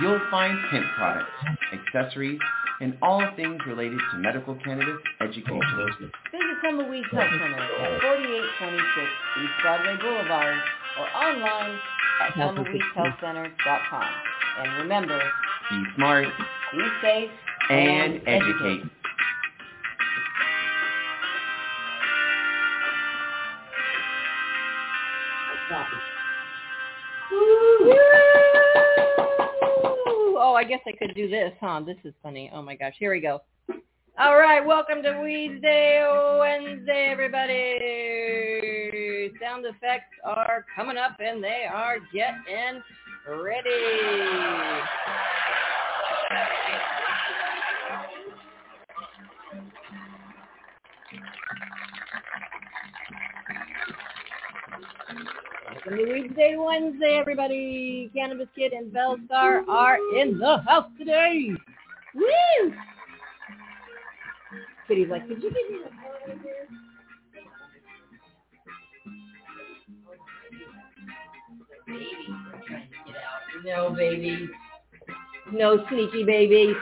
you'll find hemp products, accessories, and all things related to medical cannabis education. Visit Tumbleweeds Health Center at 4826 East Broadway Boulevard or online at tumbleweedshealthcenter.com. And remember, Be smart be safe and educate. I guess I could do this, huh? This is funny. Oh my gosh, here we go. All right, welcome to Wednesday, Wednesday, everybody. Sound effects are coming up, and they are getting ready. Welcome to Weedsday Wednesday, everybody. Cannabis Kid and Bellstar are in the house today. Woo! Kitty's like, could you give me? Baby, get. No, baby. No sneaky baby.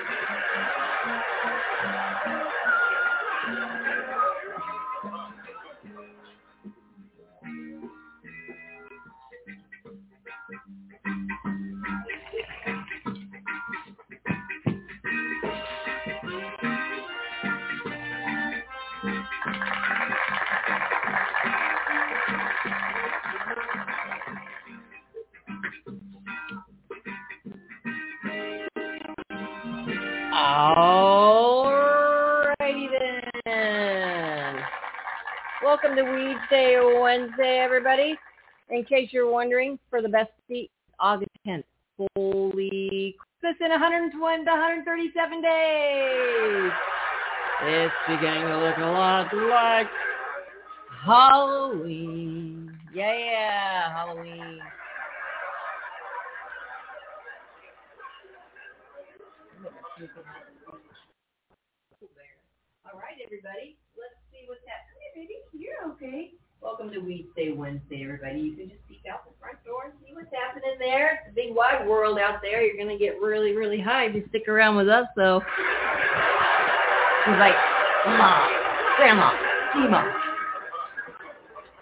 Wednesday, everybody. In case you're wondering, for the best seat, August 10th. Holy Christmas in 120 to 137 days. It's beginning to look a lot like Halloween. Yeah, Halloween. All right, everybody. Let's see what's happening. Hey, baby, you're okay. Welcome to Wednesday, everybody. You can just peek out the front door and see what's happening there. It's a big wide world out there. You're going to get really, really high if you stick around with us, though. He's like, Mom, Grandma, Mom.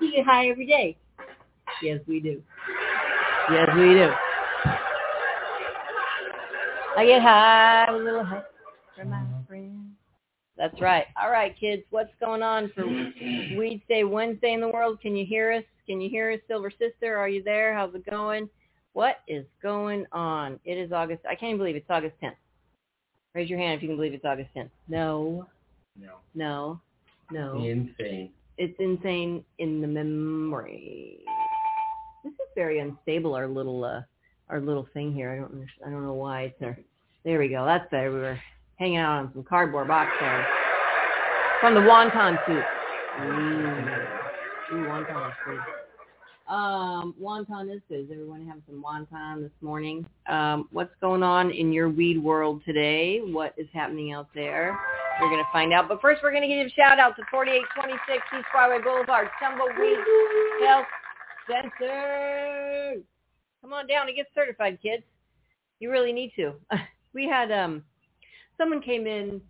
You get high every day. Yes, we do. Yes, we do. I get high, a little high from my friends. That's right. All right, kids, what's going on for Weedsday Wednesday in the world? Can you hear us? Can you hear us, Silver Sister? Are you there? How's it going? What is going on? It is August. I can't even believe it's August 10th. Raise your hand if you can believe it's August 10th. No, No. no, no. Insane. It's insane in the memory. This is very unstable. Our little, uh, our little thing here. I don't, I don't know why it's there. There we go. That's better. We were hanging out on some cardboard box there from the wonton soup. Ooh, Ooh wonton good. Um, wonton is good. Is everyone having some wonton this morning? Um, what's going on in your weed world today? What is happening out there? We're going to find out. But first, we're going to give a shout out to 4826 East Broadway Boulevard, Tumbleweed Health Center. Come on down and get certified, kids. You really need to. we had um, someone came in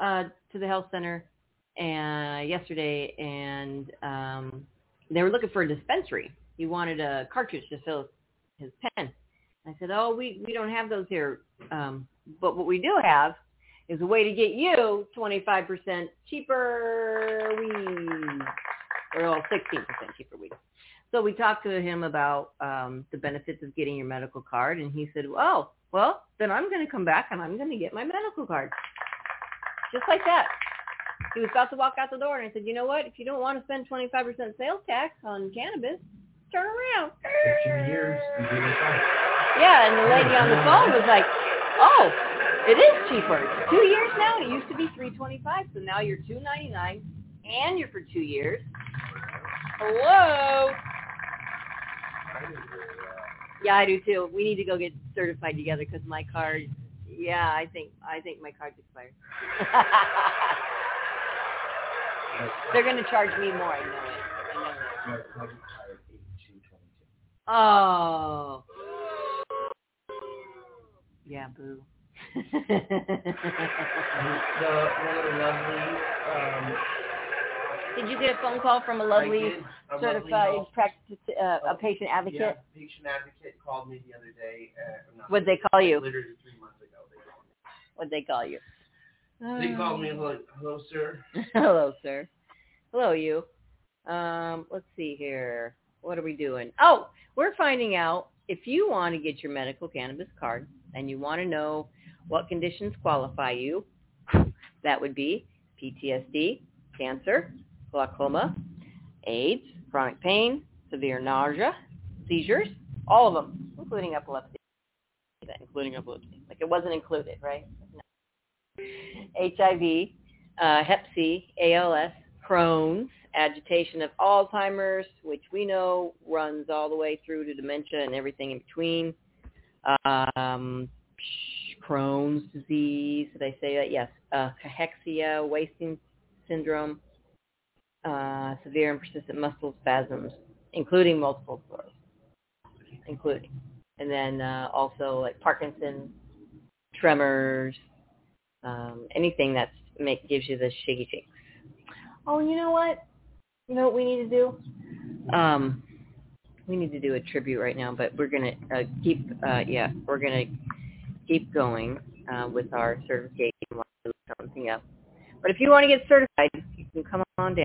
uh, to the health center and yesterday, and um, they were looking for a dispensary. He wanted a cartridge to fill his pen. I said, "Oh, we we don't have those here, um, but what we do have is a way to get you 25% cheaper weed, or well, 16% cheaper weed. So we talked to him about um, the benefits of getting your medical card, and he said, "Oh, well, then I'm going to come back and I'm going to get my medical card." Just like that. He was about to walk out the door, and I said, "You know what? If you don't want to spend 25% sales tax on cannabis, turn around." 15 years, you get it back. Yeah, and the lady on the phone was like, "Oh, it is cheaper. Two years now. It used to be 325, so now you're 299, and you're for two years." Hello. Yeah, I do too. We need to go get certified together because my card. Yeah, I think I think my card's expired. They're gonna charge me more. I know it. I know it. My credit card, 8222. Oh. Yeah, boo. The one of the lovely, um, Did you get a phone call from a lovely a certified practice, uh, a patient advocate? Yeah, patient advocate called me the other day. Uh, What'd they call you? Literally three months ago. They called me. What'd they call you? They called me like, hello, sir. Hello, sir. Hello, you. Um, let's see here. What are we doing? Oh, we're finding out if you want to get your medical cannabis card and you want to know what conditions qualify you, that would be PTSD, cancer, glaucoma, AIDS, chronic pain, severe nausea, seizures, all of them, including epilepsy. Including epilepsy. Like it wasn't included, right? No. HIV, uh, Hep C, ALS, Crohn's, agitation of Alzheimer's, which we know runs all the way through to dementia and everything in between. Um, Crohn's disease, did I say that? Yes. Uh, cachexia, wasting syndrome, uh, severe and persistent muscle spasms, including multiple sclerosis, including. And then uh, also like Parkinson's, tremors, um, anything that make gives you the shaky shakes. Oh, you know what? You know what we need to do? Um, we need to do a tribute right now, but we're gonna uh, keep. Uh, yeah, we're gonna keep going uh, with our certification while we look something up. But if you want to get certified, you can come on down,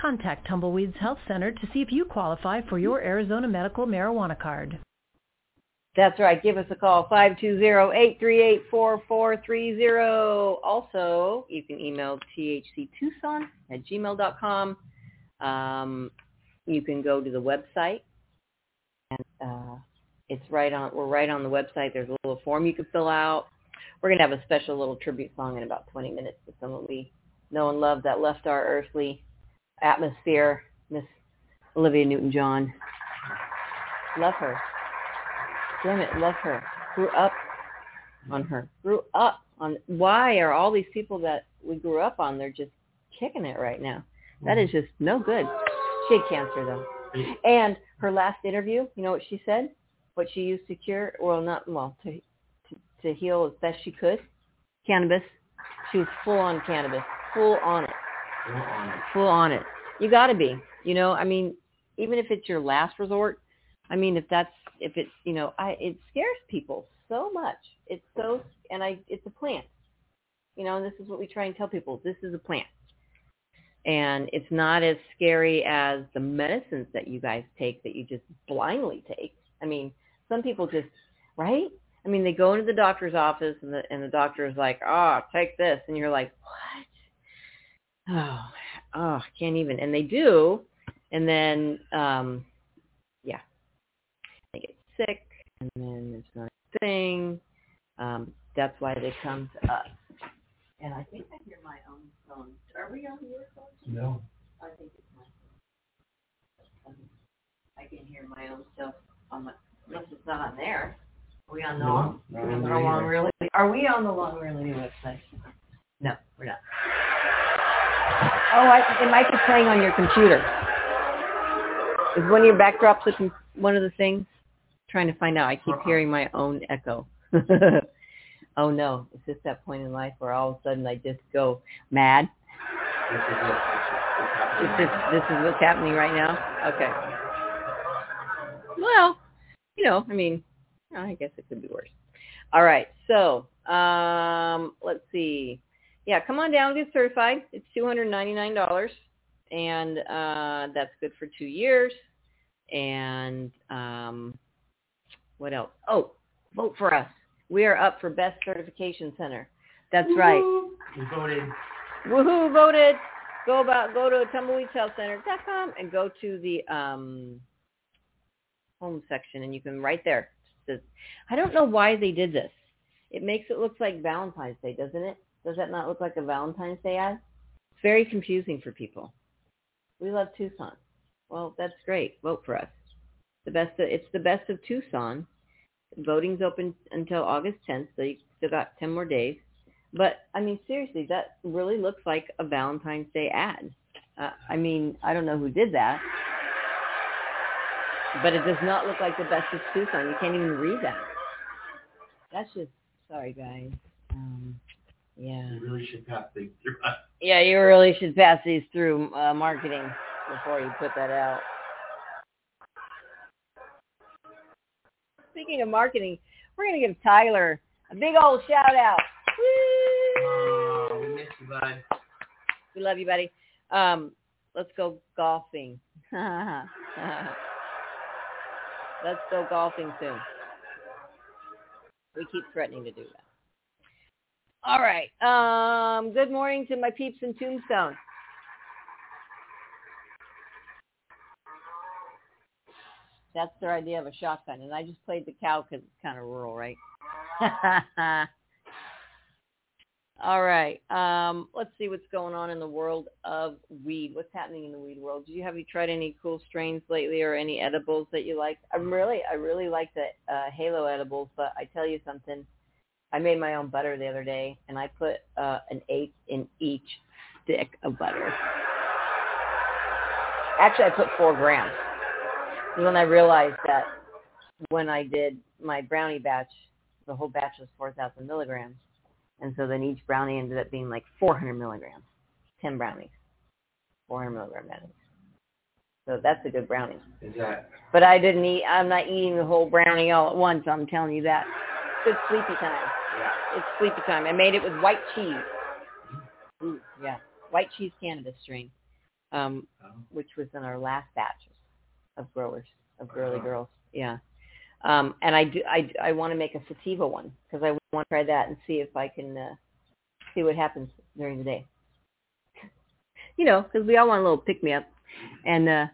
Contact Tumbleweeds Health Center to see if you qualify for your Arizona medical marijuana card. That's right. Give us a call, 520-838-4430. Also, you can email thctucson at gmail.com. Um, you can go to the website. And uh, it's right on, we're right on the website. There's a little form you can fill out. We're going to have a special little tribute song in about 20 minutes to someone we know and love that left our earthly atmosphere, Miss Olivia Newton-John. Love her. Damn it, love her. Grew up on her. Grew up on. Why are all these people that we grew up on? They're just kicking it right now. That is just no good. She had cancer though, and her last interview, you know what she said? What she used to cure, well, not well, to to, to heal as best she could. Cannabis. She was full on cannabis, full on it Full on it. You got to be. You know, I mean, even if it's your last resort, I mean, if that's if it's you know, I it scares people so much. It's so and I it's a plant. You know, and this is what we try and tell people. This is a plant. And it's not as scary as the medicines that you guys take that you just blindly take. I mean, some people just, right? I mean, they go into the doctor's office and the and the doctor is like, "Oh, take this." And you're like, "What?" Oh, oh, I can't even. And they do, and then, um, yeah, they get sick, and then it's not a thing. Um, that's why they come to us. And I think I hear my own phone. Are we on your phone? No. I think it's my phone. I can hear my own stuff on my, unless it's not on there. Are we on the No, long, not are we on the long really? Are we on the long new website? No, we're not. Oh, I, it might be playing on your computer. Is one of your backdrops looking one of the things? Trying to find out. I keep hearing my own echo. oh no, it's just that point in life where all of a sudden I just go mad. This is it. This is This is what's this is what's happening right now. Okay. Well, you know, I mean, I guess it could be worse. All right, so um, let's see. Yeah, come on down, get certified. It's two hundred ninety nine dollars, and uh, that's good for two years. And um, what else? Oh, vote for us. We are up for best certification center. That's right. We voted. Woohoo! Voted. Go about go to tumbleweedshealthcenter.com and go to the um, home section, and you can right there. Says, I don't know why they did this. It makes it look like Valentine's Day, doesn't it? Does that not look like a Valentine's Day ad? It's very confusing for people. We love Tucson. Well, that's great. Vote for us. The best. Of, it's the best of Tucson. Voting's open until August 10th, so you still got 10 more days. But I mean, seriously, that really looks like a Valentine's Day ad. Uh, I mean, I don't know who did that, but it does not look like the best of Tucson. You can't even read that. That's just sorry, guys. Um, yeah, You really should pass things through yeah, you really should pass these through uh, marketing before you put that out. Speaking of marketing, we're gonna give Tyler a big old shout out. Woo! Oh, we miss you, bud. We love you, buddy. Um, let's go golfing. let's go golfing soon. We keep threatening to do that. All right. Um, good morning to my peeps in Tombstone. That's their idea of a shotgun, and I just played the cow because it's kind of rural, right? All right. Um, let's see what's going on in the world of weed. What's happening in the weed world? Do you have you tried any cool strains lately, or any edibles that you like? I'm really, I really like the uh, Halo edibles, but I tell you something. I made my own butter the other day, and I put uh, an eighth in each stick of butter. Actually, I put four grams. And then I realized that when I did my brownie batch, the whole batch was 4,000 milligrams. And so then each brownie ended up being like 400 milligrams, 10 brownies, 400 milligram brownies. So that's a good brownie. Is that But I didn't eat, I'm not eating the whole brownie all at once, I'm telling you that. It's sleepy time. Yeah? It's sleepy time. I made it with white cheese. Ooh, yeah, white cheese cannabis strain, um, which was in our last batch of growers, of girly Uh-huh. girls. Yeah. Um, and I do, I, I want to make a sativa one because I want to try that and see if I can uh, see what happens during the day. You know, because we all want a little pick me up, and uh,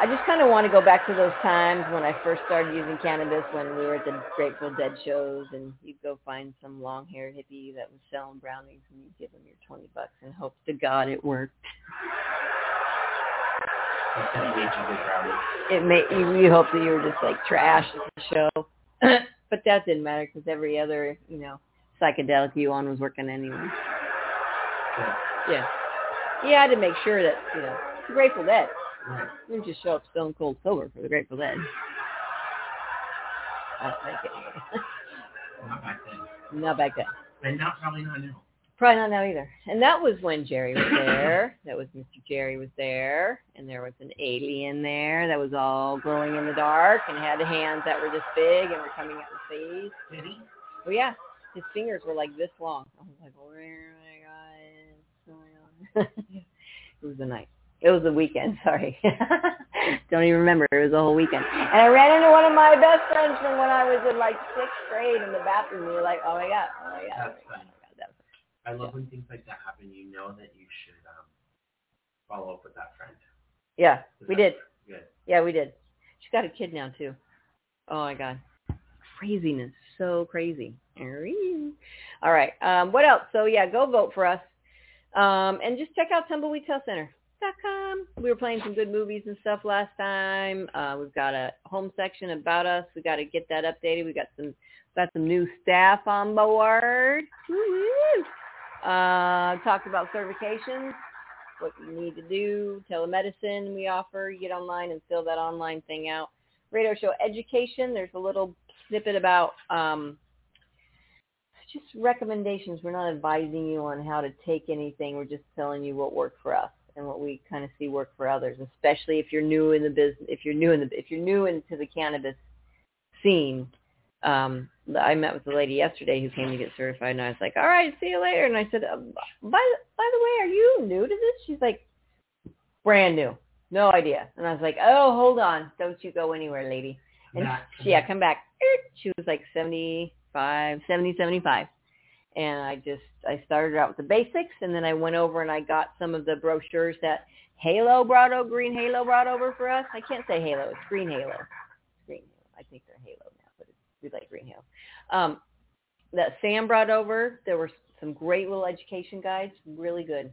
I just kind of want to go back to those times when I first started using cannabis when we were at the Grateful Dead shows and you'd go find some long-haired hippie that was selling brownies and you'd give them your 20 bucks and hope to God it worked. That's gonna make you good brownie. It made you, you hope that you were just like trash at the show. but that didn't matter because every other, you know, psychedelic you on was working anyway. Yeah. Yeah. You had to make sure that, you know, Grateful Dead. You just show up stone cold sober for the Grateful Dead. I don't think anyway. Not back then. Not back then. And not probably not now. Probably not now either. And that was when Jerry was there. that was Mr. Jerry was there. And there was an alien there that was all glowing in the dark and had hands that were this big and were coming out his face. Did he? Oh yeah. His fingers were like this long. I was like, oh my God, what's going on? it was a night. It was a weekend, sorry. Don't even remember. It was a whole weekend. And I ran into one of my best friends from when I was in like sixth grade in the bathroom. We were like, oh my God, oh my God, oh That's my God, fun. oh my God. I love when things like that happen. You know that you should um, follow up with that friend. Yeah, we did. Good. Yeah, we did. She's got a kid now too. Oh my god. Craziness. So crazy. All right. Um, what else? So yeah, go vote for us. Um, and just check out We were playing some good movies and stuff last time. Uh, we've got a home section about us. We got to get that updated. We got some got some new staff on board. Woo-hoo. Uh, talked about certifications. what you need to do. Telemedicine we offer. Get online and fill that online thing out. Radio show education. There's a little snippet about um, just recommendations. We're not advising you on how to take anything. We're just telling you what worked for us and what we kind of see work for others, especially if you're new in the business. If you're new in the if you're new into the cannabis scene. Um, I met with a lady yesterday who came to get certified, and I was like, "All right, see you later." And I said, uh, "By by the way, are you new to this?" She's like, "Brand new, no idea." And I was like, "Oh, hold on, don't you go anywhere, lady." And she, yeah, come back. She was like 75, 70, 75. And I just, I started out with the basics and then I went over and I got some of the brochures that Halo brought over, Green Halo brought over for us. I can't say Halo, it's Green Halo. Green Halo. I think they're Halo now, but it's, we like Green Halo. Um, that Sam brought over, there were some great little education guides, really good.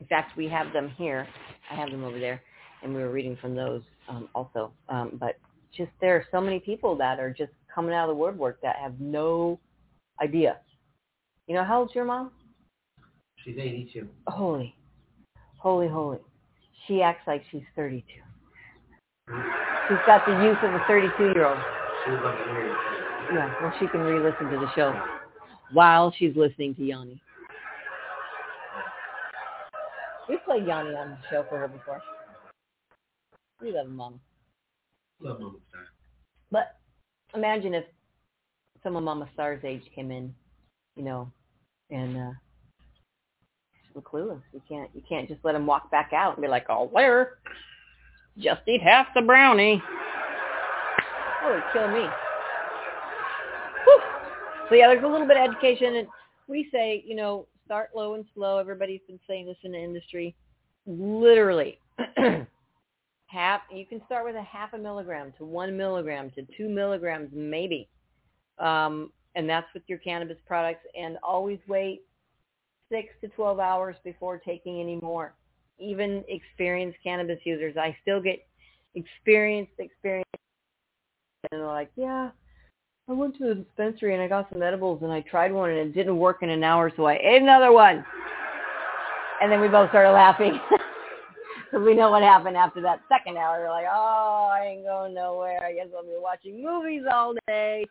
In fact, we have them here. I have them over there, and we were reading from those um, also. Um, but just there are so many people that are just coming out of the woodwork that have no idea. You know, how old's your mom? She's 82. Holy, holy, holy. She acts like she's 32. She's got the youth of a 32-year-old. She would love to hear you. Yeah, well, she can re-listen to the show while she's listening to Yanni. We played Yanni on the show for her before. We love Mama. Love Mama Star. But imagine if some of Mama Star's age came in, you know, and uh we're clueless. You can't you can't just let them walk back out and be like, oh, where? Just eat half the brownie. Oh, it'd kill me. Whew. So yeah, there's a little bit of education, and we say, you know, start low and slow. Everybody's been saying this in the industry. Literally, half. You can start with a half a milligram to one milligram to two milligrams, maybe, um, and that's with your cannabis products. And always wait six to twelve hours before taking any more. Even experienced cannabis users, I still get experienced, experienced, and they're like, yeah. I went to the dispensary and I got some edibles and I tried one and it didn't work in an hour, so I ate another one. And then we both started laughing because we know what happened after that second hour. We're like, oh, I ain't going nowhere. I guess I'll be watching movies all day.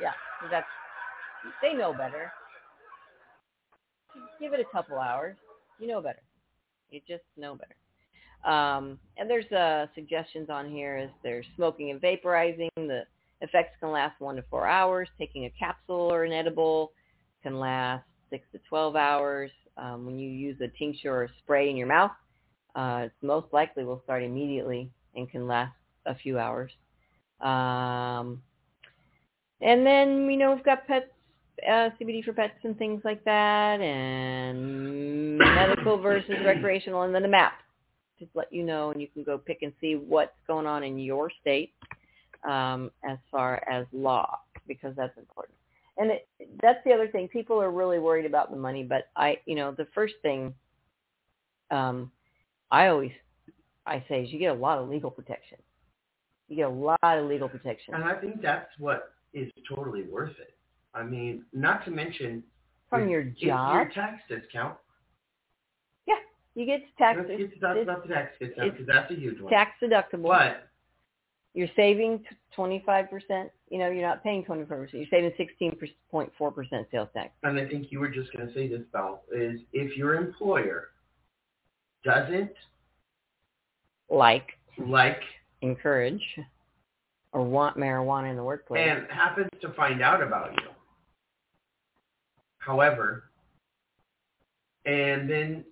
Yeah, that's they know better. Give it a couple hours. You know better. You just know better. Um, and there's uh, suggestions on here is there's smoking and vaporizing. The effects can last one to four hours. Taking a capsule or an edible can last six to 12 hours. Um, when you use a tincture or spray in your mouth, uh, it's most likely will start immediately and can last a few hours. Um, and then, you know, we've got pets, uh, CBD for pets and things like that, and medical versus recreational, and then a map to let you know, and you can go pick and see what's going on in your state um, as far as law, because that's important. And it, that's the other thing. People are really worried about the money, but I, you know, the first thing um, I always I say is you get a lot of legal protection. You get a lot of legal protection And I think that's what is totally worth it. I mean, not to mention from your job. your tax discount. Yeah, you get tax Let's get to talk it's about the tax discount because that's a huge one. tax deductible. But You're saving twenty five percent. You know, you're not paying twenty five percent. You're saving sixteen point four percent sales tax. and I think you were just going to say this, Val, is if your employer doesn't Like like encourage or want marijuana in the workplace. and happens to find out about you, however, and then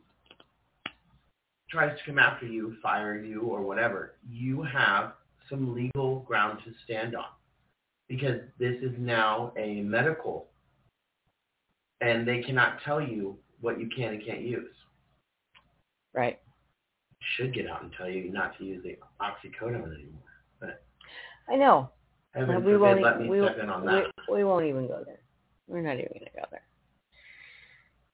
tries to come after you, fire you, or whatever, you have some legal ground to stand on because this is now a medical and they cannot tell you what you can and can't use. right. Should get out and tell you not to use the oxycodone anymore. I know. Heaven we forbid won't. let me we, step in on that. we, we won't even go there. We're not even gonna go there.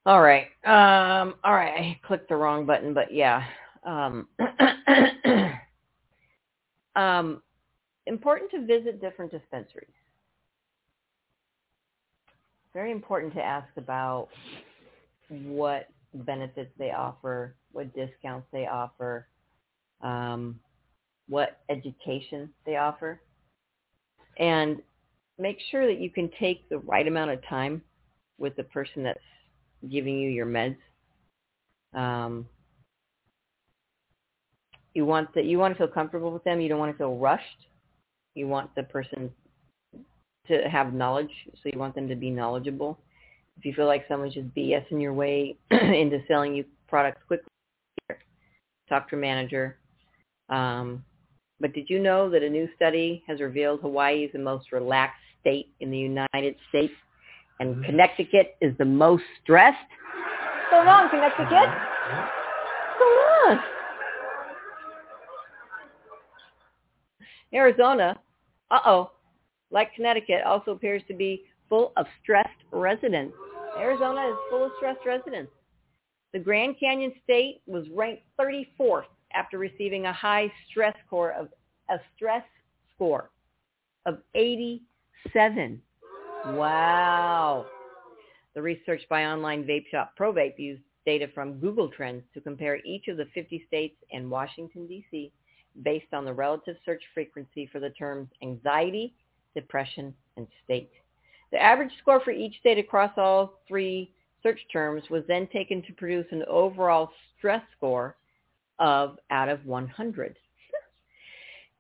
All right. Um. All right. I clicked the wrong button, but yeah. Um. um. Important to visit different dispensaries. Very important to ask about what benefits they offer, what discounts they offer, um, what education they offer, and make sure that you can take the right amount of time with the person that's giving you your meds. Um, you want that you want to feel comfortable with them. You don't want to feel rushed. You want the person to have knowledge, so you want them to be knowledgeable. If you feel like someone's just BSing your way into selling you products quickly, talk to a manager. Um, but did you know that a new study has revealed Hawaii is the most relaxed state in the United States, and mm-hmm. Connecticut is the most stressed? What's going on, Connecticut? What's going on? Arizona, uh-oh, like Connecticut, also appears to be full of stressed residents. Arizona is full of stressed residents. The Grand Canyon State was ranked 34th after receiving a high stress score of a stress score of 87. Wow. The research by online vape shop ProVape used data from Google Trends to compare each of the 50 states and Washington, D.C. based on the relative search frequency for the terms anxiety, depression, and state. The average score for each state across all three search terms was then taken to produce an overall stress score of out of 100.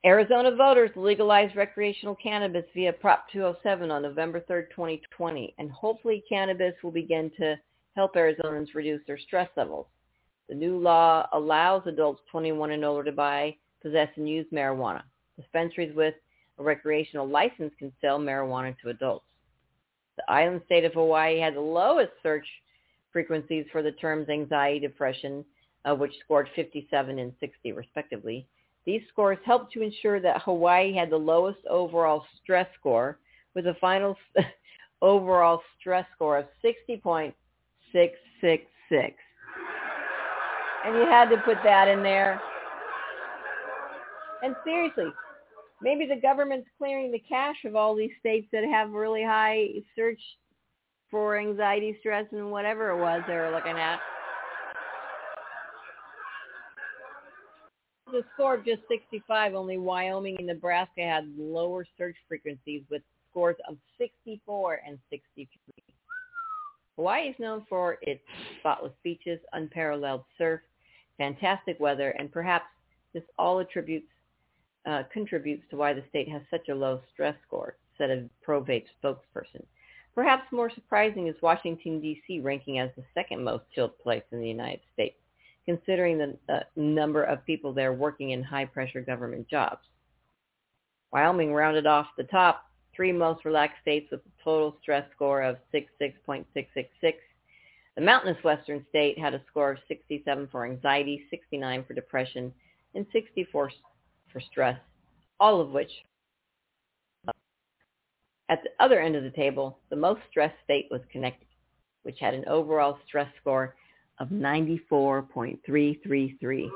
Arizona voters legalized recreational cannabis via Prop 207 on November 3, 2020, and hopefully cannabis will begin to help Arizonans reduce their stress levels. The new law allows adults 21 and older to buy, possess, and use marijuana. Dispensaries with a recreational license can sell marijuana to adults. The island state of Hawaii had the lowest search frequencies for the terms anxiety, depression, uh, which scored 57 and 60 respectively. These scores helped to ensure that Hawaii had the lowest overall stress score with a final overall stress score of 60.666. And you had to put that in there. And seriously, maybe the government's clearing the cache of all these states that have really high search for anxiety, stress, and whatever it was they were looking at. The score of just 65, only Wyoming and Nebraska had lower search frequencies with scores of 64 and 63. Hawaii is known for its spotless beaches, unparalleled surf, fantastic weather, and perhaps this all attributes uh, contributes to why the state has such a low stress score, said a ProVape spokesperson. Perhaps more surprising is Washington, D.C. ranking as the second most chilled place in the United States, considering the uh, number of people there working in high-pressure government jobs. Wyoming rounded off the top three most relaxed states with a total stress score of 66.666. The mountainous western state had a score of 67 for anxiety, 69 for depression, and 64 for stress, all of which at the other end of the table, the most stressed state was Connecticut, which had an overall stress score of 94.333.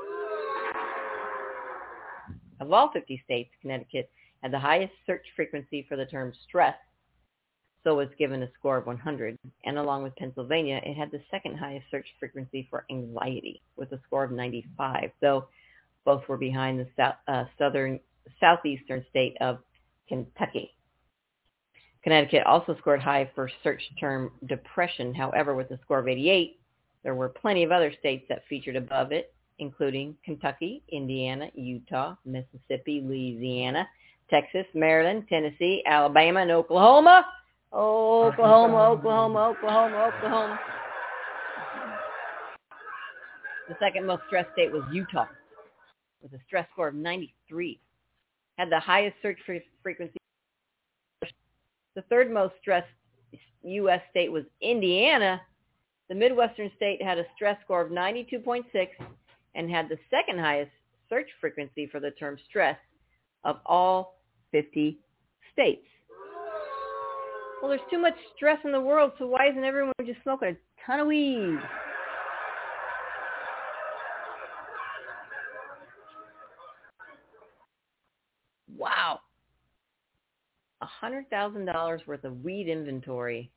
Of all 50 states, Connecticut had the highest search frequency for the term stress, so was given a score of 100. And along with Pennsylvania, it had the second highest search frequency for anxiety with a score of 95. So both were behind the south, uh, southern southeastern state of Kentucky. Connecticut also scored high for search term depression. However, with a score of 88, there were plenty of other states that featured above it, including Kentucky, Indiana, Utah, Mississippi, Louisiana, Texas, Maryland, Tennessee, Alabama, and Oklahoma. Oklahoma, Oklahoma, Oklahoma, Oklahoma. The second most stressed state was Utah with a stress score of 93. Had the highest search frequency. The third most stressed U.S. state was Indiana. The Midwestern state had a stress score of 92.6 and had the second highest search frequency for the term stress of all 50 states. Well, there's too much stress in the world, so why isn't everyone just smoking a ton of weed? Wow. $100,000 worth of weed inventory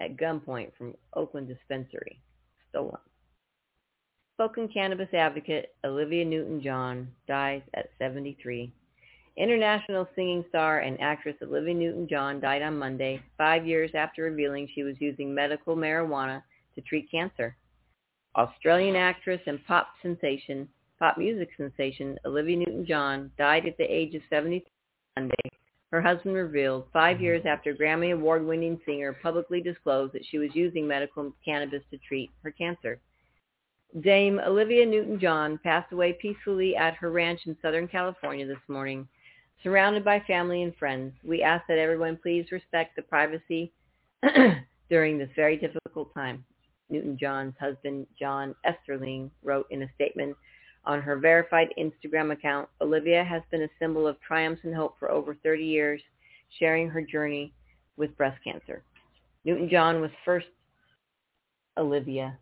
at gunpoint from Oakland dispensary. Stolen. outspoken cannabis advocate Olivia Newton-John dies at 73. International singing star and actress Olivia Newton-John died on Monday, five years after revealing she was using medical marijuana to treat cancer. Australian actress and pop sensation, pop music sensation Olivia Newton-John died at the age of 73 Monday. Her husband revealed five mm-hmm. years after Grammy award-winning singer publicly disclosed that she was using medical cannabis to treat her cancer. Dame Olivia Newton-John passed away peacefully at her ranch in Southern California this morning, surrounded by family and friends. We ask that everyone please respect the privacy during this very difficult time. Newton-John's husband, John Easterling, wrote in a statement on her verified Instagram account, Olivia has been a symbol of triumphs and hope for over 30 years, sharing her journey with breast cancer. Newton-John was first Olivia,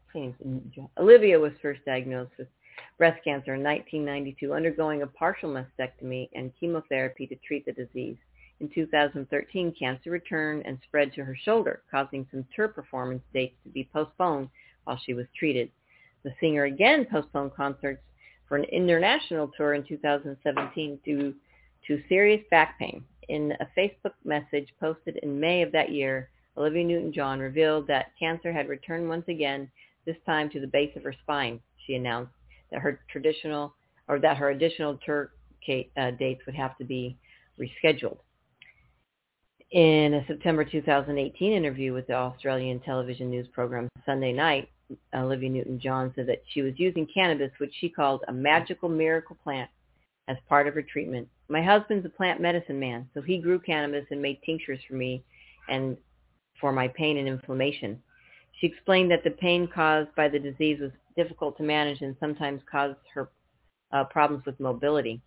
Olivia was first diagnosed with breast cancer in 1992, undergoing a partial mastectomy and chemotherapy to treat the disease. In 2013, cancer returned and spread to her shoulder, causing some tour performance dates to be postponed while she was treated. The singer again postponed concerts for an international tour in 2017 due to serious back pain. In a Facebook message posted in May of that year, Olivia Newton-John revealed that cancer had returned once again, this time to the base of her spine. She announced that her traditional or that her additional tour uh, dates would have to be rescheduled. In a September 2018 interview with the Australian television news program Sunday Night, Olivia Newton-John said that she was using cannabis, which she called a magical miracle plant, as part of her treatment. My husband's a plant medicine man, so he grew cannabis and made tinctures for me and for my pain and inflammation. She explained that the pain caused by the disease was difficult to manage and sometimes caused her uh, problems with mobility.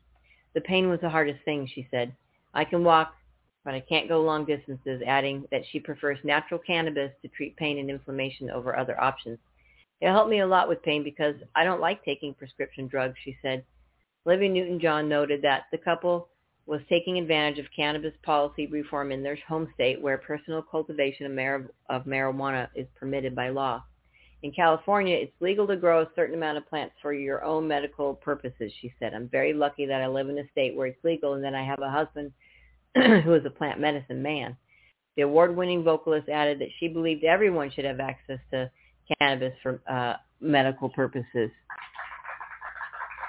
The pain was the hardest thing, she said. I can walk but I can't go long distances, adding that she prefers natural cannabis to treat pain and inflammation over other options. It helped me a lot with pain because I don't like taking prescription drugs, she said. Olivia Newton-John noted that the couple was taking advantage of cannabis policy reform in their home state where personal cultivation of, mar- of marijuana is permitted by law. In California, it's legal to grow a certain amount of plants for your own medical purposes, she said. I'm very lucky that I live in a state where it's legal and that I have a husband who is a plant medicine man. The award-winning vocalist added that she believed everyone should have access to cannabis for uh, medical purposes.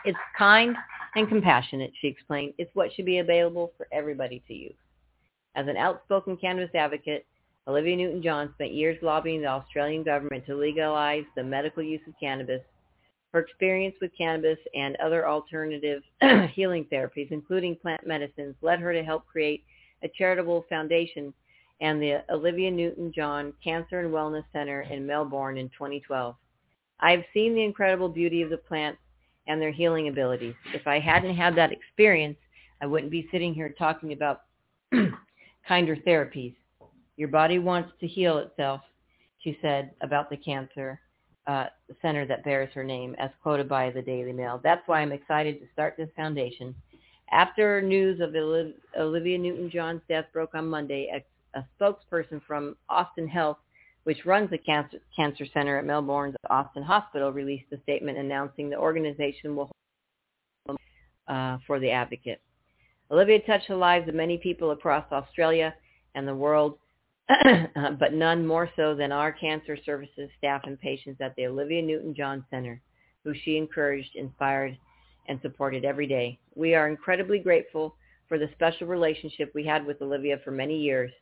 It's kind and compassionate, she explained. It's what should be available for everybody to use. As an outspoken cannabis advocate, Olivia Newton-John spent years lobbying the Australian government to legalize the medical use of cannabis her experience with cannabis and other alternative healing therapies, including plant medicines, led her to help create a charitable foundation and the Olivia Newton-John Cancer and Wellness Center in Melbourne in 2012. I've seen the incredible beauty of the plants and their healing abilities. If I hadn't had that experience, I wouldn't be sitting here talking about kinder therapies. Your body wants to heal itself, she said about the cancer uh, center that bears her name, as quoted by the Daily Mail. That's why I'm excited to start this foundation. After news of Olivia Newton-John's death broke on Monday, a, a spokesperson from Austin Health, which runs the cancer, cancer center at Melbourne's Austin Hospital, released a statement announcing the organization will hold uh, for the advocate. Olivia touched the lives of many people across Australia and the world but none more so than our cancer services staff and patients at the Olivia Newton-John Center, who she encouraged, inspired, and supported every day. We are incredibly grateful for the special relationship we had with Olivia for many years.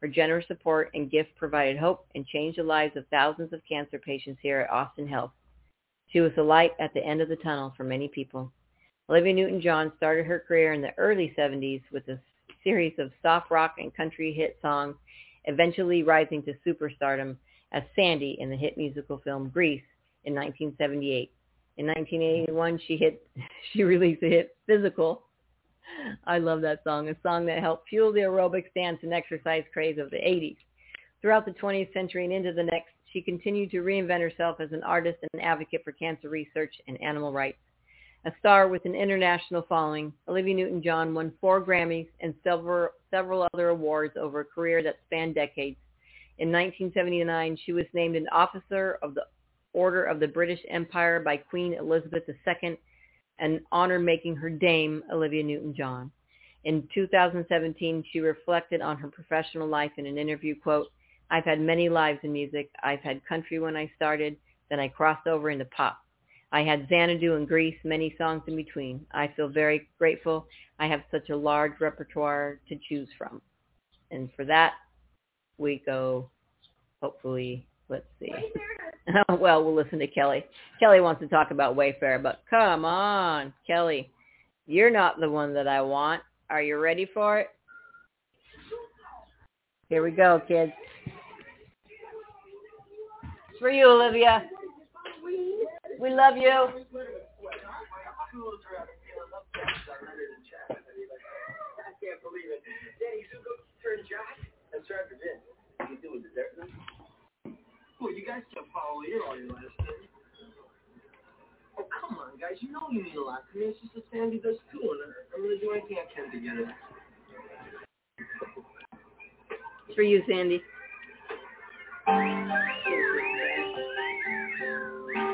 Her generous support and gift provided hope and changed the lives of thousands of cancer patients here at Austin Health. She was a light at the end of the tunnel for many people. Olivia Newton-John started her career in the early 70s with a series of soft rock and country hit songs eventually rising to superstardom as Sandy in the hit musical film Grease in 1978. In 1981, she hit she released the hit Physical. I love that song, a song that helped fuel the aerobics dance and exercise craze of the 80s. Throughout the 20th century and into the next, she continued to reinvent herself as an artist and an advocate for cancer research and animal rights. A star with an international following, Olivia Newton-John won four Grammys and several, several other awards over a career that spanned decades. In 1979, she was named an Officer of the Order of the British Empire by Queen Elizabeth II, an honor making her Dame Olivia Newton-John. In 2017, she reflected on her professional life in an interview, quote, I've had many lives in music. I've had country when I started, then I crossed over into pop. I had Xanadu and Grease, many songs in between. I feel very grateful. I have such a large repertoire to choose from. And for that, we go, hopefully, let's see. well, we'll listen to Kelly. Kelly wants to talk about Wayfair, but come on, Kelly. You're not the one that I want. Are you ready for it? Here we go, kids. It's for you, Olivia. We love you. I can't believe it. Danny Zuko turned Josh and served it in. You do a dessert Well, you guys kept Paul here all your last day. Oh, come on, guys. You know you need a lot to me. It's just that Sandy does too, and I'm really doing anything I can to get it. It's for you, Sandy.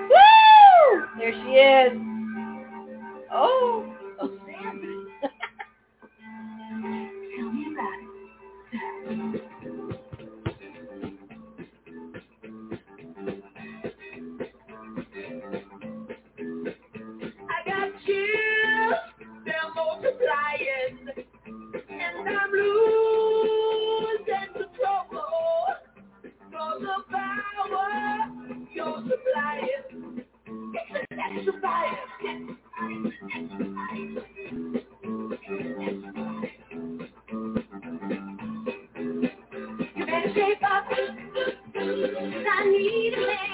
Woo! There she is. Oh. oh Sandy. Shape up, 'cause I need a man.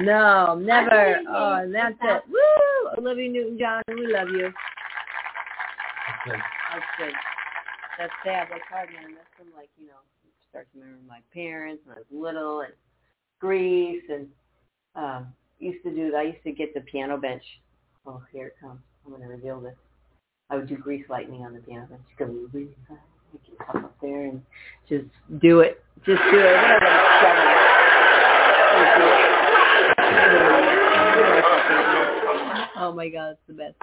No, never. Oh, and that's it. Woo! Olivia Newton-John, we love you. That's good. That's sad. That's hard, man. That's from like, you know, start to remember my parents when I was little and Grease and um used to do. I used to get the piano bench. Oh, here it comes. I'm going to reveal this. I would do grease lightning on the piano bench. Go really fast. You can come up there and just do it. Just do it. Whatever. Just do it. Oh my God, it's the best.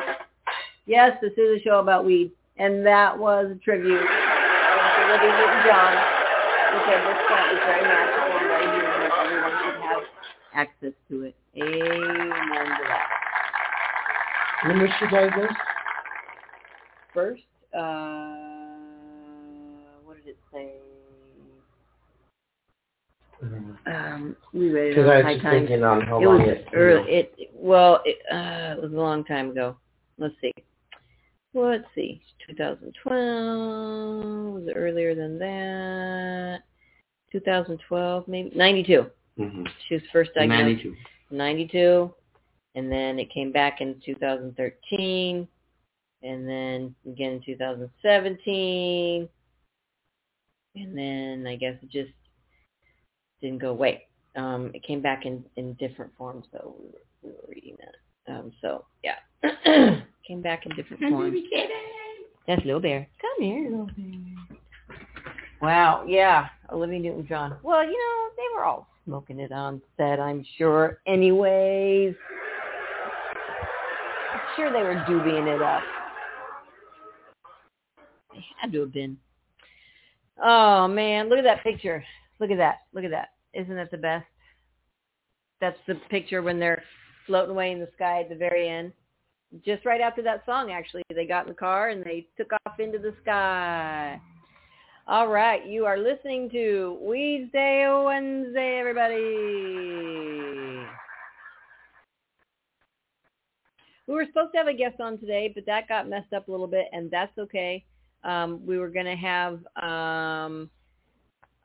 Yes, this is a show about weed, and that was a tribute to Olivia Newton-John, who said this plant is very magical and very healing, and everyone should have access to it. Amen to that. When was she diagnosed? First, uh, what did it say? Um, we read it Because I was High just Times. thinking on how it long was it. you know. It well, it uh, it was a long time ago. Let's see. Well, let's see. 2012 was it earlier than that? 2012, maybe 92. Mhm. She was first diagnosed 92. 92, and then it came back in 2013, and then again in 2017, and then I guess it just didn't go away. Um, it came back in, in different forms, though. We were, we were reading that. Um, so, yeah. came back in different forms. That's Little Bear. Come here, Little Bear. Wow, yeah. Olivia Newton-John. Well, you know, they were all smoking it on set, I'm sure. Anyways. I'm sure they were doobieing it up. They had to have been. Oh, man. Look at that picture. Look at that. Look at that. Isn't that the best? That's the picture when they're floating away in the sky at the very end. Just right after that song, actually. They got in the car and they took off into the sky. All right, you are listening to Wednesday, Wednesday, everybody. We were supposed to have a guest on today, but that got messed up a little bit, and that's okay. Um, we were going to have um,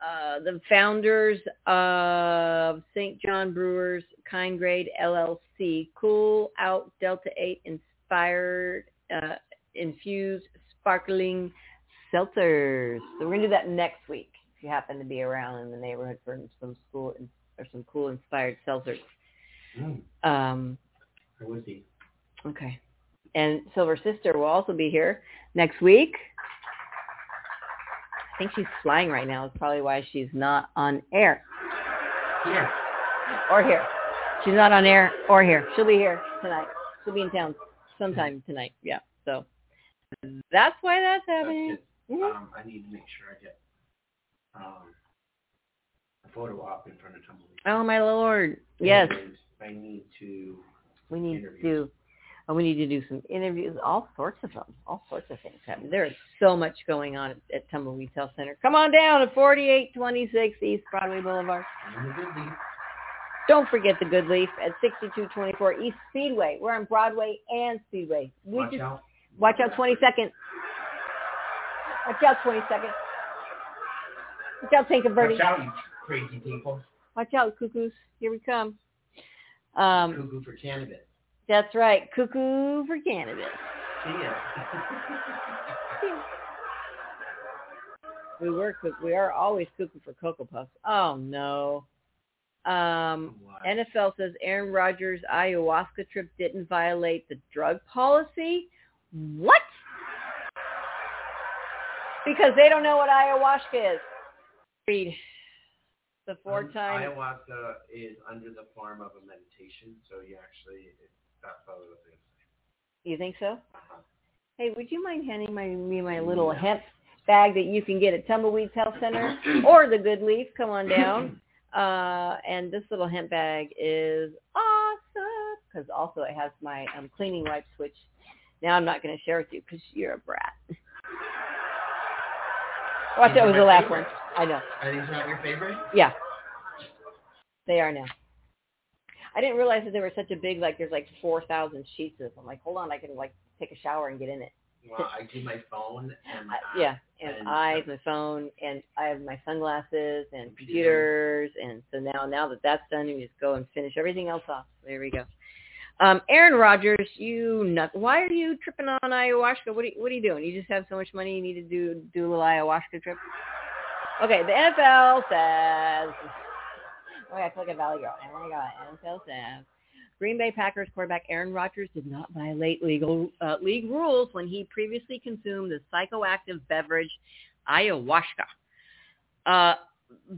uh, the founders of St. John Brewers Kind Grade LLC, Cool Out Delta 8 inspired, uh, infused sparkling seltzers. So we're going to do that next week if you happen to be around in the neighborhood for some school or some cool inspired seltzers. Mm. Um, Where was he? okay. And Silver Sister will also be here next week. I think she's flying right now. Is probably why she's not on air Here. or here. She's not on air or here. She'll be here tonight. She'll be in town sometime tonight. Yeah. So that's why that's That's happening. good. Mhm. Um, I need to make sure I get um, a photo op in front of Tumbleweed. Oh my lord. Yes. I need to. We need Interviews. to and we need to do some interviews, all sorts of them, all sorts of things happening. There is so much going on at, at Tumbleweed Health Center. Come on down at 4826 East Broadway Boulevard. I'm a good lead. Don't forget the Good Leaf at 6224 East Speedway. We're on Broadway and Speedway. We Watch just out. watch out 20 seconds. Watch out 20 seconds. Watch out. Watch out, you crazy people. Watch out, cuckoos. Here we come. Um, Cuckoo for cannabis. That's right. Cuckoo for cannabis. See. We were we are always cuckoo for Cocoa Puffs. Oh no. Um? NFL says Aaron Rodgers' ayahuasca trip didn't violate the drug policy. What? Because they don't know what ayahuasca is. Read the Um, four-time. Ayahuasca is under the form of a meditation, so you actually, it, that's what I was going You think so? Uh-huh. Hey, would you mind handing my me my little Yeah. hemp bag that you can get at Tumbleweeds Health Center or the Good Leaf? Come on down. Uh, and this little hemp bag is awesome because also it has my um, cleaning wipes, which Now I'm not going to share with you because you're a brat. Watch, that was the last one. I know. Are these not your favorite? Yeah, they are now. I didn't realize that they were such a big like. There's like four thousand sheets of them. I'm like, hold on, I can like take a shower and get in it. Well, I do my phone and I, yeah, and, And- eyes, my phone, and I have my sunglasses and computers, and so now now that that's done, you just go and finish everything else off. There we go. Um, Aaron Rodgers, you nut. Why are you tripping on ayahuasca? What are you, what are you doing? You just have so much money, you need to do do a little ayahuasca trip. Okay, the NFL says. Oh, I feel like a Valley Girl. Oh my God, NFL says Green Bay Packers quarterback Aaron Rodgers did not violate legal uh, league rules when he previously consumed the psychoactive beverage ayahuasca. Uh,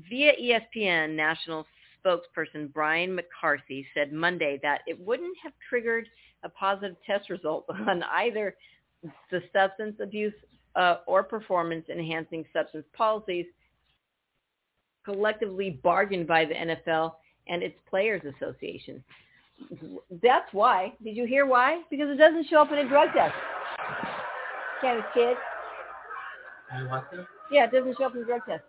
via ESPN, national spokesperson Brian McCarthy said Monday that it wouldn't have triggered a positive test result on either the substance abuse uh, or performance-enhancing substance policies collectively bargained by the NFL and its Players Association. That's why. Did you hear why? Because it doesn't show up in a drug test. Can it, kid? Ayahuasca? Yeah, it doesn't show up in the drug test.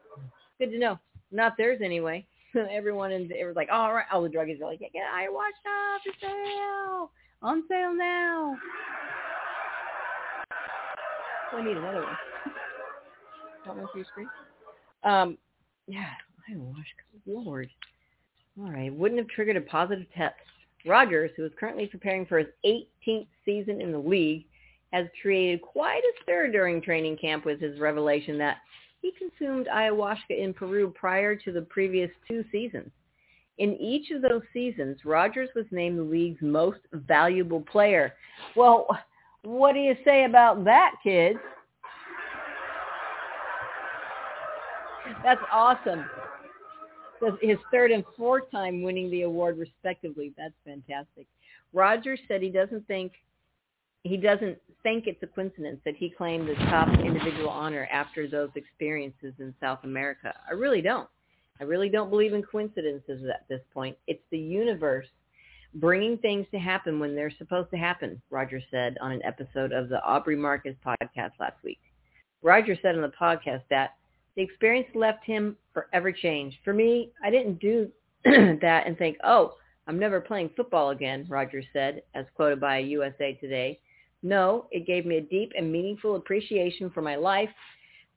Good to know. Not theirs anyway. Everyone in it was like, oh, all right. All the druggies are like, yeah, get ayahuasca for sale, on sale now. Oh, I need another one. Want one for your screen? Um, yeah, ayahuasca. Lord. All right. Wouldn't have triggered a positive test. Rodgers, who is currently preparing for his 18th season in the league, has created quite a stir during training camp with his revelation that he consumed ayahuasca in Peru prior to the previous two seasons. In each of those seasons, Rodgers was named the league's most valuable player. Well, what do you say about that, kids? That's awesome. His third and fourth time winning the award respectively. That's fantastic. Rodgers said he doesn't think he doesn't think it's a coincidence that he claimed the top individual honor after those experiences in South America. I really don't. I really don't believe in coincidences at this point. It's the universe bringing things to happen when they're supposed to happen, Roger said on an episode of the Aubrey Marcus podcast last week. Roger said on the podcast that the experience left him forever changed. For me, I didn't do that and think, oh, I'm never playing football again, Rodgers said, as quoted by USA Today. No, it gave me a deep and meaningful appreciation for my life,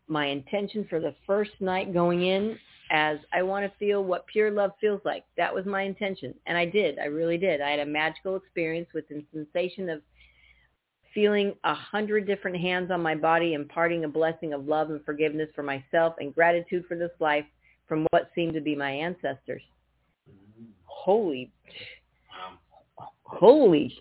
my intention for the first night going in as I want to feel what pure love feels like. That was my intention. And I did. I really did. I had a magical experience with the sensation of feeling a hundred different hands on my body, imparting a blessing of love and forgiveness for myself and gratitude for this life from what seemed to be my ancestors. Holy, holy.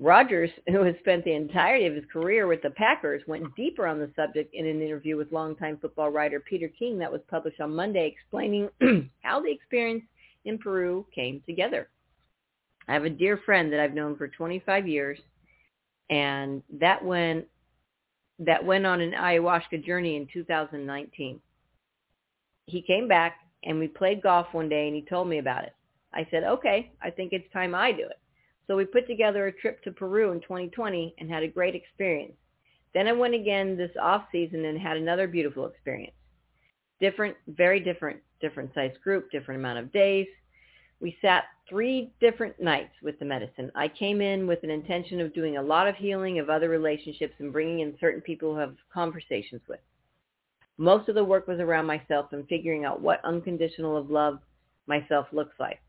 Rodgers, who has spent the entirety of his career with the Packers, went deeper on the subject in an interview with longtime football writer Peter King that was published on Monday, explaining how the experience in Peru came together. I have a dear friend that I've known for 25 years and that went that went on an ayahuasca journey in 2019. He came back and we played golf one day and he told me about it. I said, okay, I think it's time I do it. So we put together a trip to Peru in 2020 and had a great experience. Then I went again this off season and had another beautiful experience. Different, very different, different size group, different amount of days. We sat three different nights with the medicine. I came in with an intention of doing a lot of healing of other relationships and bringing in certain people who have conversations with. Most of the work was around myself and figuring out what unconditional of love myself looks like.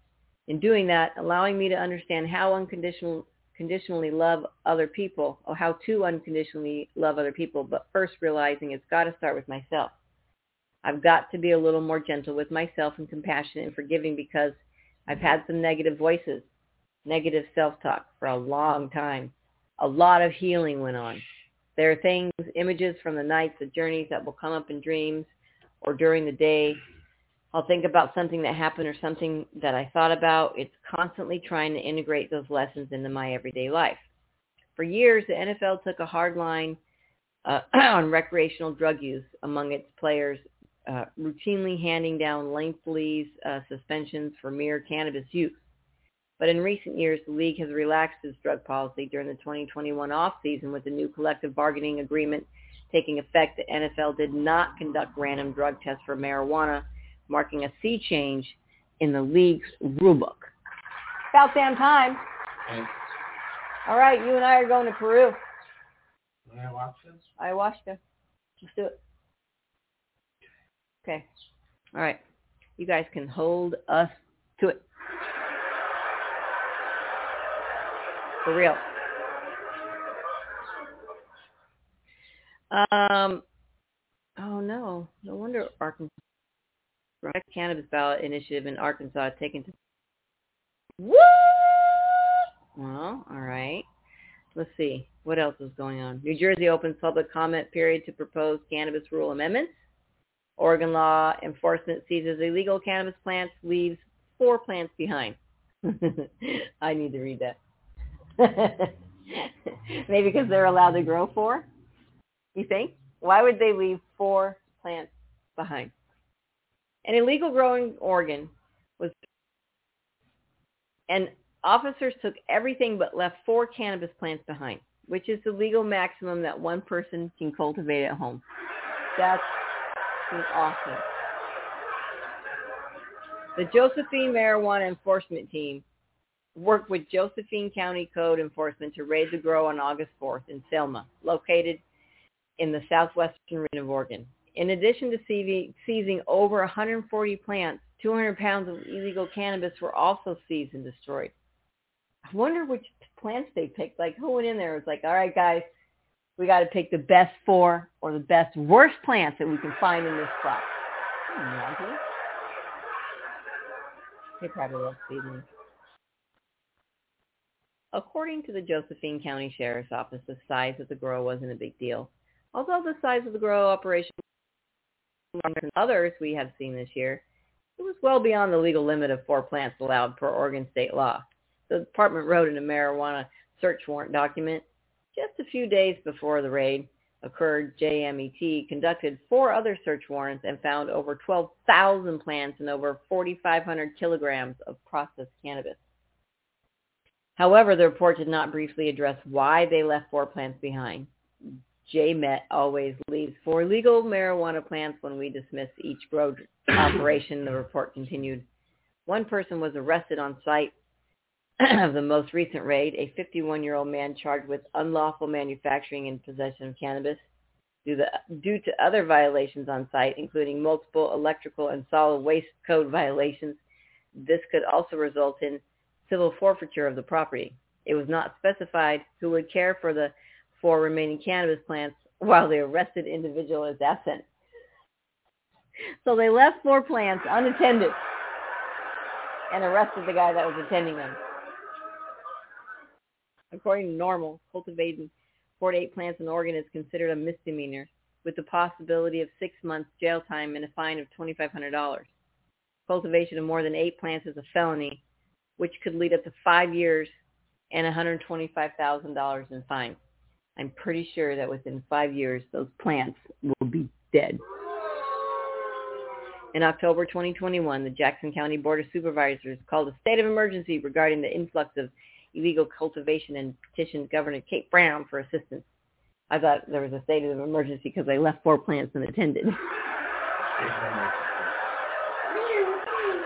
In doing that, allowing me to understand how unconditional conditionally love other people or how to unconditionally love other people, but first realizing it's got to start with myself. I've got to be a little more gentle with myself and compassionate and forgiving because I've had some negative voices, negative self-talk for a long time. A lot of healing went on. There are things, images from the nights, the journeys that will come up in dreams or during the day. I'll think about something that happened or something that I thought about. It's constantly trying to integrate those lessons into my everyday life. For years, the NFL took a hard line uh, on recreational drug use among its players uh, routinely handing down lengthy uh, suspensions for mere cannabis use. But in recent years, the league has relaxed its drug policy during the 2021 offseason with the new collective bargaining agreement taking effect. The NFL did not conduct random drug tests for marijuana, marking a sea change in the league's rulebook. About damn time. Thanks. All right, you and I are going to Peru. Ayahuasca? Ayahuasca. Let's do it. Okay. All right. You guys can hold us to it. For real. Um, oh no, no wonder Arkansas cannabis ballot initiative in Arkansas taken to Woo! Well, all right. Let's see. What else is going on? New Jersey opens public comment period to propose cannabis rule amendments. Oregon law enforcement seizes illegal cannabis plants, leaves four plants behind. I need to read that. Maybe because they're allowed to grow four? You think? Why would they leave four plants behind? An illegal growing Oregon was, and officers took everything but left four cannabis plants behind, which is the legal maximum that one person can cultivate at home. That's awesome. The Josephine Marijuana Enforcement Team worked with Josephine County Code Enforcement to raid the grow on August 4th in Selma, located in the southwestern region of Oregon. In addition to seizing over 140 plants, 200 pounds of illegal cannabis were also seized and destroyed. I wonder which plants they picked. Like who went in there and was like, all right, guys, we got to pick the best four or the best worst plants that we can find in this crop. They probably love seedlings. According to the Josephine County Sheriff's Office, the size of the grow wasn't a big deal. Although the size of the grow operation than others we have seen this year, it was well beyond the legal limit of four plants allowed per Oregon state law. The department wrote in a marijuana search warrant document just a few days before the raid occurred, JMET conducted four other search warrants and found over 12,000 plants and over 4,500 kilograms of processed cannabis. However, the report did not briefly address why they left four plants behind. JMET always leaves four legal marijuana plants when we dismiss each grow operation, the report continued. One person was arrested on site the most recent raid, a 51-year-old man charged with unlawful manufacturing and possession of cannabis. Due, the, due to other violations on site, including multiple electrical and solid waste code violations, this could also result in civil forfeiture of the property. It was not specified who would care for the four remaining cannabis plants while the arrested individual is absent. So they left four plants unattended and arrested the guy that was attending them. According to NORML, cultivating 48 plants in Oregon is considered a misdemeanor with the possibility of six months jail time and a fine of $2,500. Cultivation of more than eight plants is a felony which could lead up to five years and $125,000 in fines. I'm pretty sure that within five years, those plants will be dead. In October 2021, the Jackson County Board of Supervisors called a state of emergency regarding the influx of illegal cultivation and petitioned Governor Kate Brown for assistance. I thought there was a state of emergency because they left four plants unattended.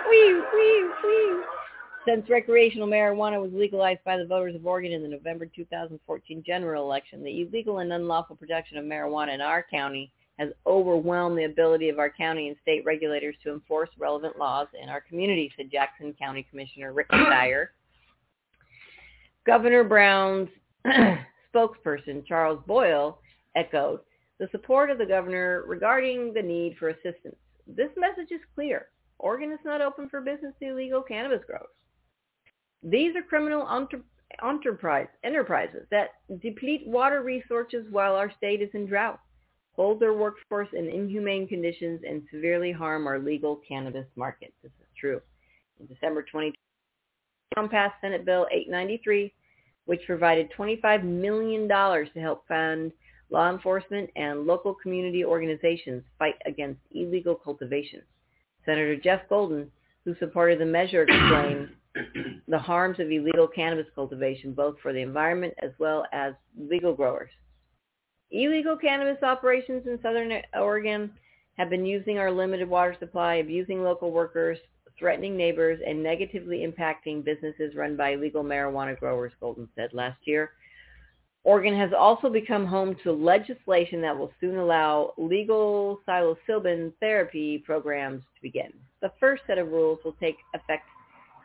wee, wee, wee. Since recreational marijuana was legalized by the voters of Oregon in the November 2014 general election, the illegal and unlawful production of marijuana in our county has overwhelmed the ability of our county and state regulators to enforce relevant laws in our community, said Jackson County Commissioner Rick Dyer. Governor Brown's spokesperson, Charles Boyle, echoed the support of the governor regarding the need for assistance. This message is clear. Oregon is not open for business to illegal cannabis growers. These are criminal enterprise, enterprises that deplete water resources while our state is in drought, hold their workforce in inhumane conditions, and severely harm our legal cannabis market. This is true. In December 2020, passed Senate Bill 893, which provided $25 million to help fund law enforcement and local community organizations fight against illegal cultivation. Senator Jeff Golden, who supported the measure, explained the harms of illegal cannabis cultivation, both for the environment as well as legal growers. Illegal cannabis operations in southern Oregon have been using our limited water supply, abusing local workers, threatening neighbors, and negatively impacting businesses run by legal marijuana growers, Golden said last year. Oregon has also become home to legislation that will soon allow legal psilocybin therapy programs to begin. The first set of rules will take effect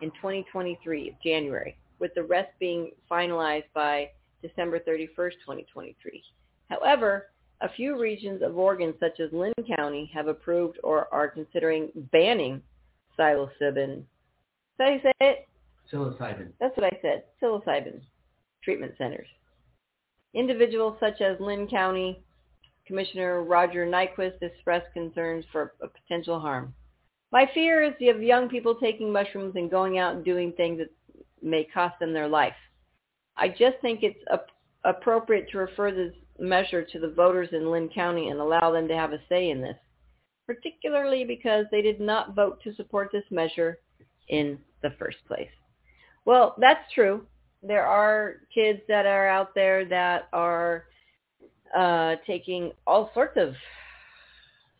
in 2023, January, with the rest being finalized by December 31st, 2023. However, a few regions of Oregon, such as Linn County, have approved or are considering banning psilocybin. How do you say it? Psilocybin. That's what I said. Psilocybin treatment centers. Individuals such as Linn County Commissioner Roger Nyquist expressed concerns for a potential harm. My fear is of young people taking mushrooms and going out and doing things that may cost them their life. I just think it's ap- appropriate to refer this measure to the voters in Linn County and allow them to have a say in this, particularly because they did not vote to support this measure in the first place. Well, that's true. There are kids that are out there that are uh, taking all sorts of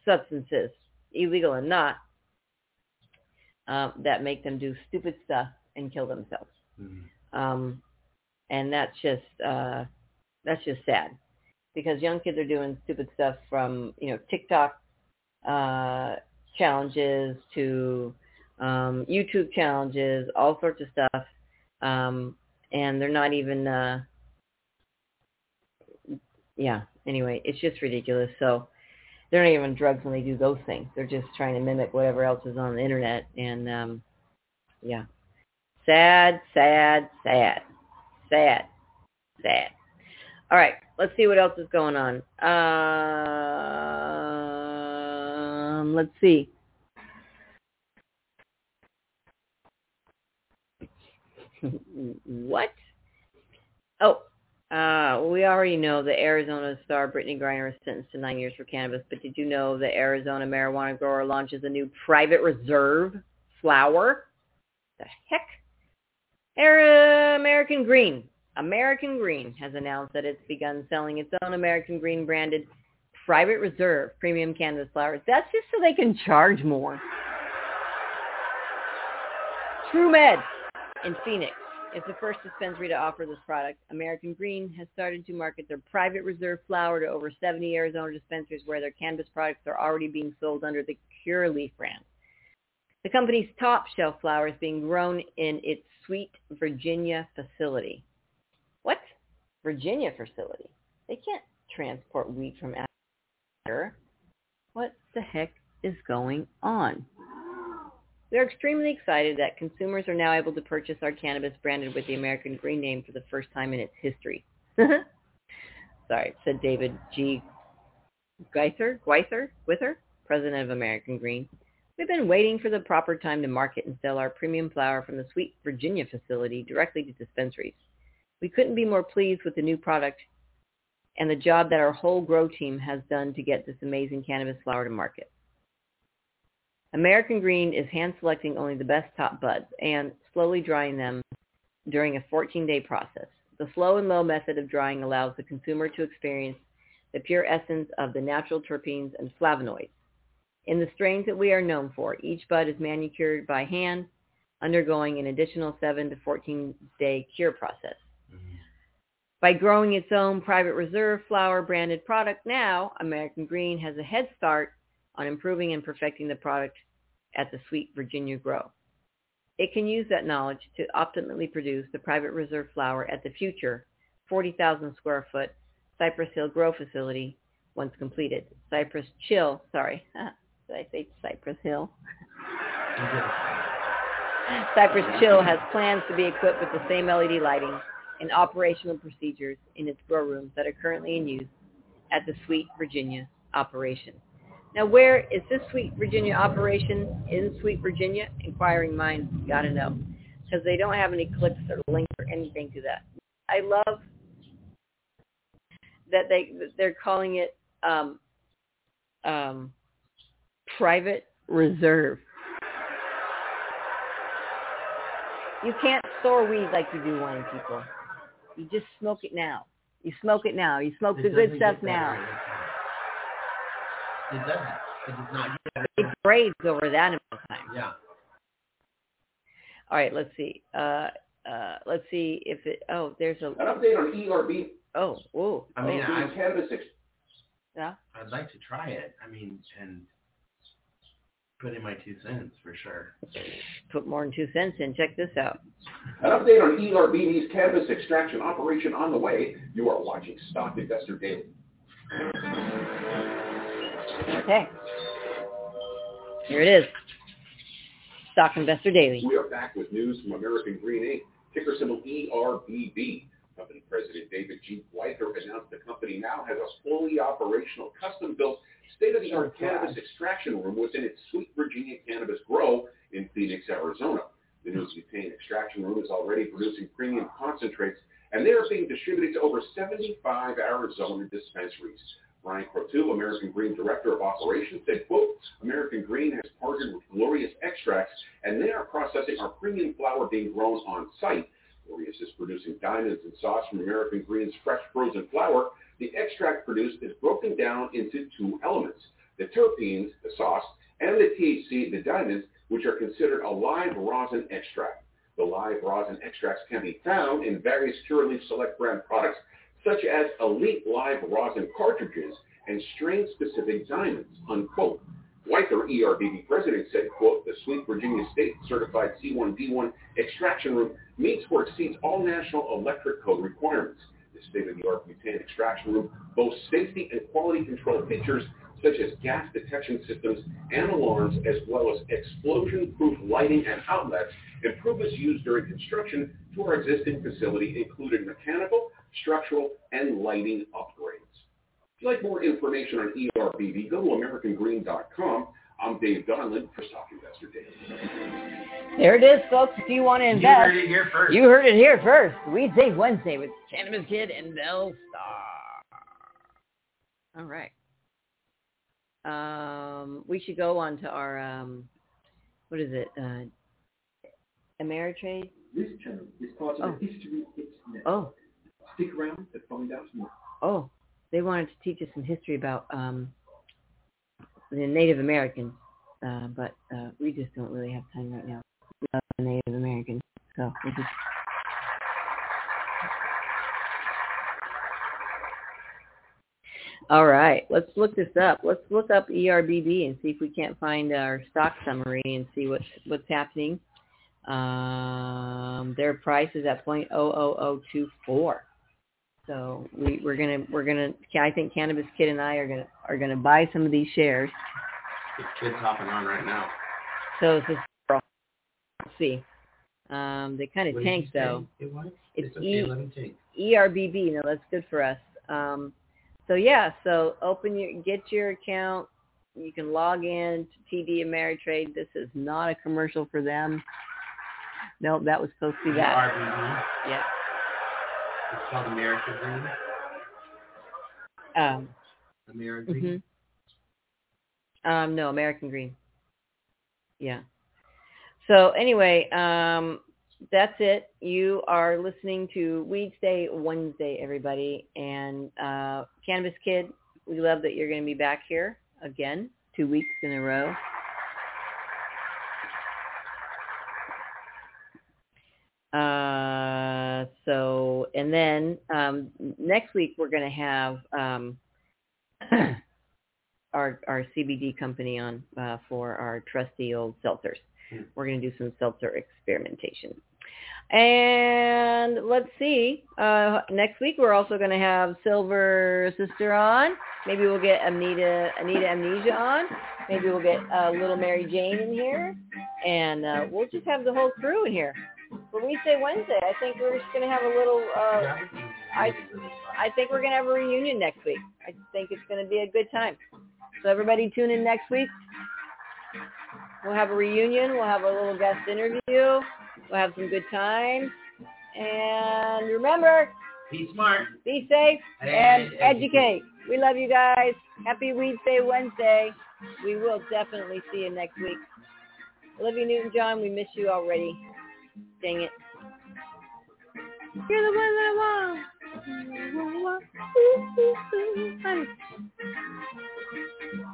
substances, illegal and not, um, that make them do stupid stuff and kill themselves. Mhm. Um, and that's just uh, that's just sad because young kids are doing stupid stuff from you know TikTok uh, challenges to um, YouTube challenges, all sorts of stuff, um, and they're not even uh, yeah. Anyway, it's just ridiculous. So they're not even drugs when they do those things. They're just trying to mimic whatever else is on the internet, and um, yeah, sad, sad, sad, sad, sad. All right, let's see what else is going on. Um, let's see. what? Oh, uh, we already know that Arizona star Brittney Griner is sentenced to nine years for cannabis, but did you know that Arizona marijuana grower launches a new private reserve flower? The heck? American Green. American Green has announced that it's begun selling its own American Green branded private reserve premium cannabis flowers. That's just so they can charge more. True Med in Phoenix is the first dispensary to offer this product. American Green has started to market their private reserve flower to over 70 Arizona dispensaries where their cannabis products are already being sold under the Curaleaf brand. The company's top shelf flower is being grown in its Sweet Virginia facility. What? Virginia facility? They can't transport wheat from What the heck is going on? We are extremely excited that consumers are now able to purchase our cannabis branded with the American Green name for the first time in its history. Sorry, said David G. Geither, Gweither, Wither, president of American Green. We've been waiting for the proper time to market and sell our premium flower from the Sweet Virginia facility directly to dispensaries. We couldn't be more pleased with the new product and the job that our whole grow team has done to get this amazing cannabis flower to market. American Green is hand selecting only the best top buds and slowly drying them during a 14-day process. The slow and low method of drying allows the consumer to experience the pure essence of the natural terpenes and flavonoids. In the strains that we are known for, each bud is manicured by hand, undergoing an additional 7 to 14-day cure process. By growing its own private reserve flower branded product now, American Green has a head start on improving and perfecting the product at the Sweet Virginia Grow. It can use that knowledge to optimally produce the private reserve flower at the future 40,000 square foot Cypress Hill Grow facility once completed. Cypress Chill, sorry, did I say Cypress Hill? Cypress Chill has plans to be equipped with the same LED lighting and operational procedures in its grow rooms that are currently in use at the Sweet Virginia operation. Now, where is this Sweet Virginia operation in Sweet Virginia? Inquiring minds got to know because they don't have any clips or links or anything to that. I love that they they're calling it um, um, private reserve. You can't store weed like you do wine, people. You just smoke it now. You smoke it now. You smoke It the good stuff now. It doesn't. It does not get It better. grades over that amount of time. Yeah. All right, let's see. Uh, uh, let's see if it. Oh, there's a. An update on ERB Oh, whoa. I mean, oh, I- doing cannabis ex- yeah. I'd like to try it. I mean, and put in my two cents for sure. Put more than two cents in. Check this out. An update on ERB's cannabis extraction operation on the way. You are watching Stock Investor Daily. Okay. Here it is. Stock Investor Daily. We are back with news from American Green Inc., ticker symbol ERBB. Company President David G. Whiter announced the company now has a fully operational, custom-built, state-of-the-art cannabis extraction room within its Sweet Virginia Cannabis Grow in Phoenix, Arizona. The new butane extraction room is already producing premium concentrates, and they are being distributed to over 75 Arizona dispensaries. Brian Crotu, American Green Director of Operations, said, quote, American Green has partnered with Glorious Extracts, and they are processing our premium flower being grown on site. Glorious is producing diamonds and sauce from American Green's fresh frozen flower. The extract produced is broken down into two elements, the terpenes, the sauce, and the THC, the diamonds, which are considered a live rosin extract. The live rosin extracts can be found in various Curaleaf Select brand products, such as Elite Live Rosin cartridges and strain-specific diamonds, unquote. Whiter, ERBB president, said, quote, the Sweet Virginia State Certified C1D1 extraction room meets or exceeds all national electric code requirements. The state-of-the-art butane extraction room boasts safety and quality control features such as gas detection systems and alarms, as well as explosion-proof lighting and outlets, improvements used during construction to our existing facility, included mechanical, structural, and lighting upgrades. If you'd like more information on E ERBB, go to AmericanGreen.com. I'm Dave Donlin for Stock Investor Daily. There it is, folks. If you want to invest, You heard it here first. you heard it here first. Weedsday Wednesday with Cannabis Kid and Bell Star. All right. Um, we should go on to our um, what is it? Uh, Ameritrade. This channel is part of the History Hits Network. Oh, Stick around to find out more. oh, they wanted to teach us some history about um, the Native Americans, uh, but uh, we just don't really have time right now. The Native Americans, so we just. All right, let's look this up. Let's look up ERBB and see if we can't find our stock summary and see what's what's happening. Um, their price is at point oh oh oh two four. So we, we're gonna we're gonna I think Cannabis Kid and I are gonna are gonna buy some of these shares. This kid's hopping on right now. So it's just let's see. Um, they kind of What did you tanked though. It was? It's It's okay, E- let me tank. ERBB, no, that's good for us. Um, so yeah, so open your get your account. You can log in to TD Ameritrade. This is not a commercial for them. Nope, that was supposed to be that. RBB. Yep. It's called America Green. Um, America hmm Green. Um, no, American Green. Yeah. So anyway, um, that's it. You are listening to Weed Day Wednesday, everybody, and uh, Cannabis Kid. We love that you're going to be back here again, two weeks in a row. Uh, so, and then um, next week we're going to have um, our our CBD company on uh, for our trusty old seltzers. Hmm. We're going to do some seltzer experimentation. And let's see. Uh, next week we're also going to have Silver Sister on. Maybe we'll get Anita Anita Amnesia on. Maybe we'll get uh, Little Mary Jane in here, and uh, we'll just have the whole crew in here. Say Wednesday, I think we're just going to have a little. Uh, Yeah, this is I- really, really fun. I think we're going to have a reunion next week. I think it's going to be a good time. So everybody tune in next week. We'll have a reunion. We'll have a little guest interview. We'll have some good times. And remember, Be smart. be safe and And educate. We love you guys. Happy Weed Day Wednesday. We will definitely see you next week. Olivia Newton-John, we miss you already. Dang it. You're the one that I want.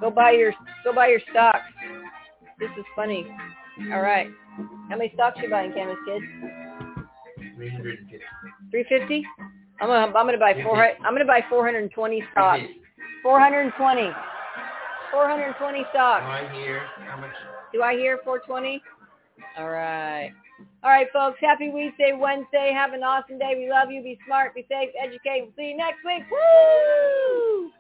Go buy your go buy your stocks. This is funny. All right. How many stocks you buying, Cannabis Kid? 350. Three fifty. I'm gonna I'm gonna buy four. I'm gonna buy four hundred and twenty stocks. Four hundred and twenty. Four hundred and twenty stocks. Right here. How much? Do I hear 420? All right. All right, folks. Happy Wednesday, Wednesday. Have an awesome day. We love you. Be smart. Be safe. Educate. We'll see you next week. Woo!